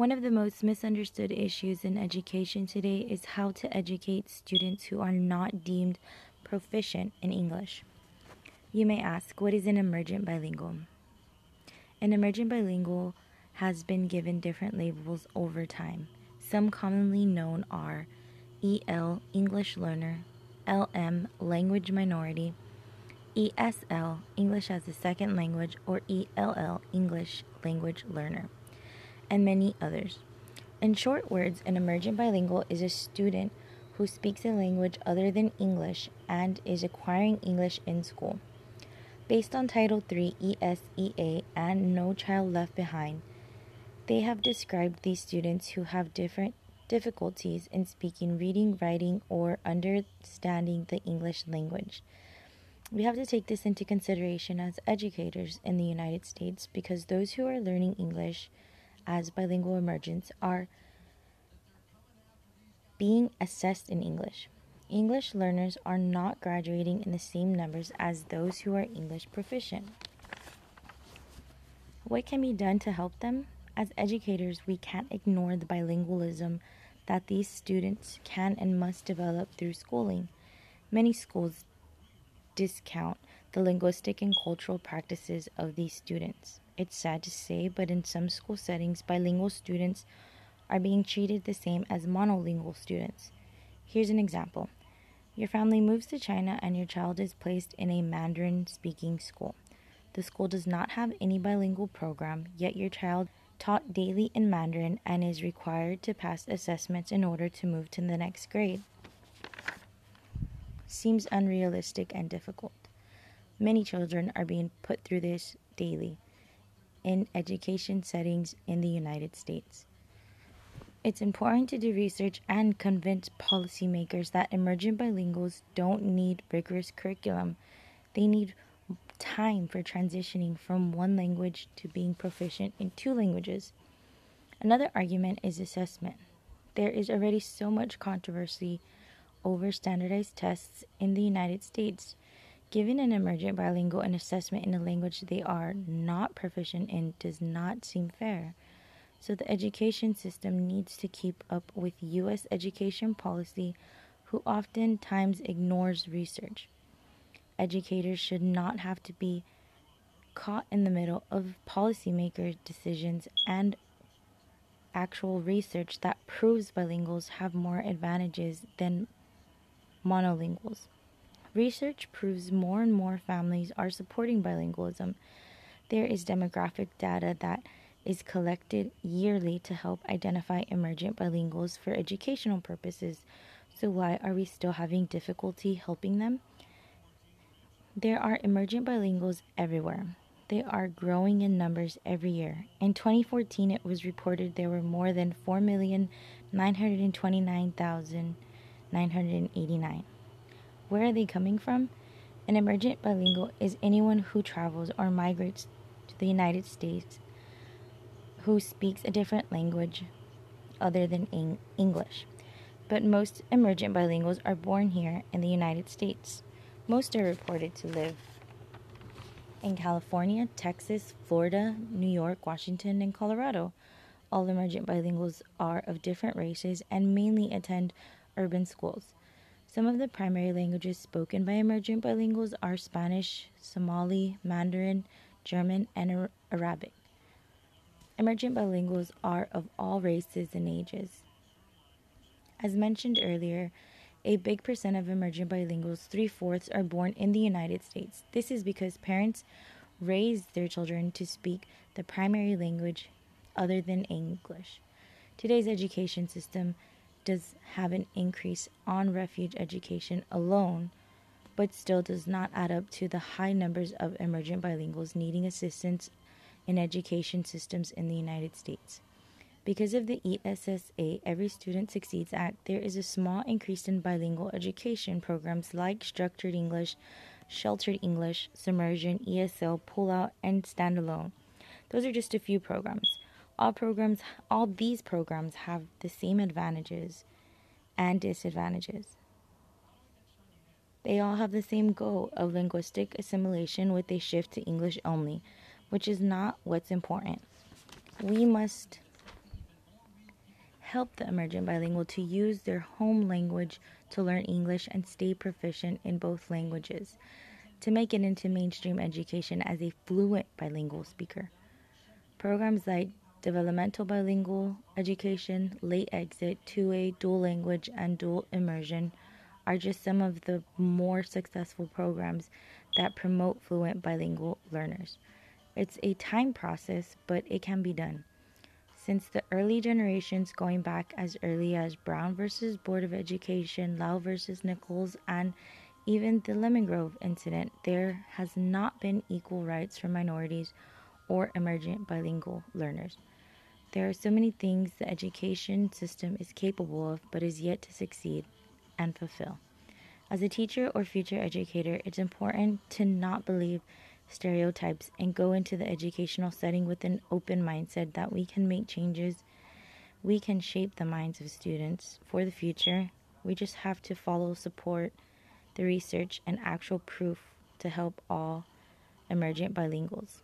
One of the most misunderstood issues in education today is how to educate students who are not deemed proficient in English. You may ask, what is an emergent bilingual? An emergent bilingual has been given different labels over time. Some commonly known are EL, English learner, LM, language minority, ESL, English as a second language, or ELL, English language learner and many others. In short words, an emergent bilingual is a student who speaks a language other than English and is acquiring English in school. Based on Title III ESEA and No Child Left Behind, they have described these students who have different difficulties in speaking, reading, writing, or understanding the English language. We have to take this into consideration as educators in the United States because those who are learning English as bilingual emergents are being assessed in English. English learners are not graduating in the same numbers as those who are English proficient. What can be done to help them? As educators, we can't ignore the bilingualism that these students can and must develop through schooling. Many schools discount the linguistic and cultural practices of these students. It's sad to say, but in some school settings, bilingual students are being treated the same as monolingual students. Here's an example Your family moves to China and your child is placed in a Mandarin speaking school. The school does not have any bilingual program, yet your child taught daily in Mandarin and is required to pass assessments in order to move to the next grade. Seems unrealistic and difficult. Many children are being put through this daily in education settings in the United States. It's important to do research and convince policymakers that emergent bilinguals don't need rigorous curriculum. They need time for transitioning from one language to being proficient in two languages. Another argument is assessment. There is already so much controversy over standardized tests in the United States. Giving an emergent bilingual an assessment in a language they are not proficient in does not seem fair. So the education system needs to keep up with U.S. education policy, who oftentimes ignores research. Educators should not have to be caught in the middle of policymaker decisions and actual research that proves bilinguals have more advantages than monolinguals. Research proves more and more families are supporting bilingualism. There is demographic data that is collected yearly to help identify emergent bilinguals for educational purposes. So, why are we still having difficulty helping them? There are emergent bilinguals everywhere. They are growing in numbers every year. In 2014, it was reported there were more than 4,929,989. Where are they coming from? An emergent bilingual is anyone who travels or migrates to the United States who speaks a different language other than English. But most emergent bilinguals are born here in the United States. Most are reported to live in California, Texas, Florida, New York, Washington, and Colorado. All emergent bilinguals are of different races and mainly attend urban schools. Some of the primary languages spoken by emergent bilinguals are Spanish, Somali, Mandarin, German, and Arabic. Emergent bilinguals are of all races and ages. As mentioned earlier, a big percent of emergent bilinguals, three fourths, are born in the United States. This is because parents raise their children to speak the primary language other than English. Today's education system does have an increase on refuge education alone, but still does not add up to the high numbers of emergent bilinguals needing assistance in education systems in the United States. Because of the ESSA Every Student Succeeds Act, there is a small increase in bilingual education programs like Structured English, Sheltered English, Submersion, ESL, Pullout, and Standalone. Those are just a few programs. All programs, all these programs have the same advantages and disadvantages. They all have the same goal of linguistic assimilation with a shift to English only, which is not what's important. We must help the emergent bilingual to use their home language to learn English and stay proficient in both languages, to make it into mainstream education as a fluent bilingual speaker. Programs like developmental bilingual education, late exit, two-way, dual language, and dual immersion are just some of the more successful programs that promote fluent bilingual learners. It's a time process, but it can be done. Since the early generations, going back as early as Brown versus Board of Education, Lau versus Nichols, and even the Lemon Grove incident, there has not been equal rights for minorities or emergent bilingual learners. There are so many things the education system is capable of but is yet to succeed and fulfill. As a teacher or future educator, it's important to not believe stereotypes and go into the educational setting with an open mindset that we can make changes. We can shape the minds of students for the future. We just have to follow, support the research and actual proof to help all emergent bilinguals.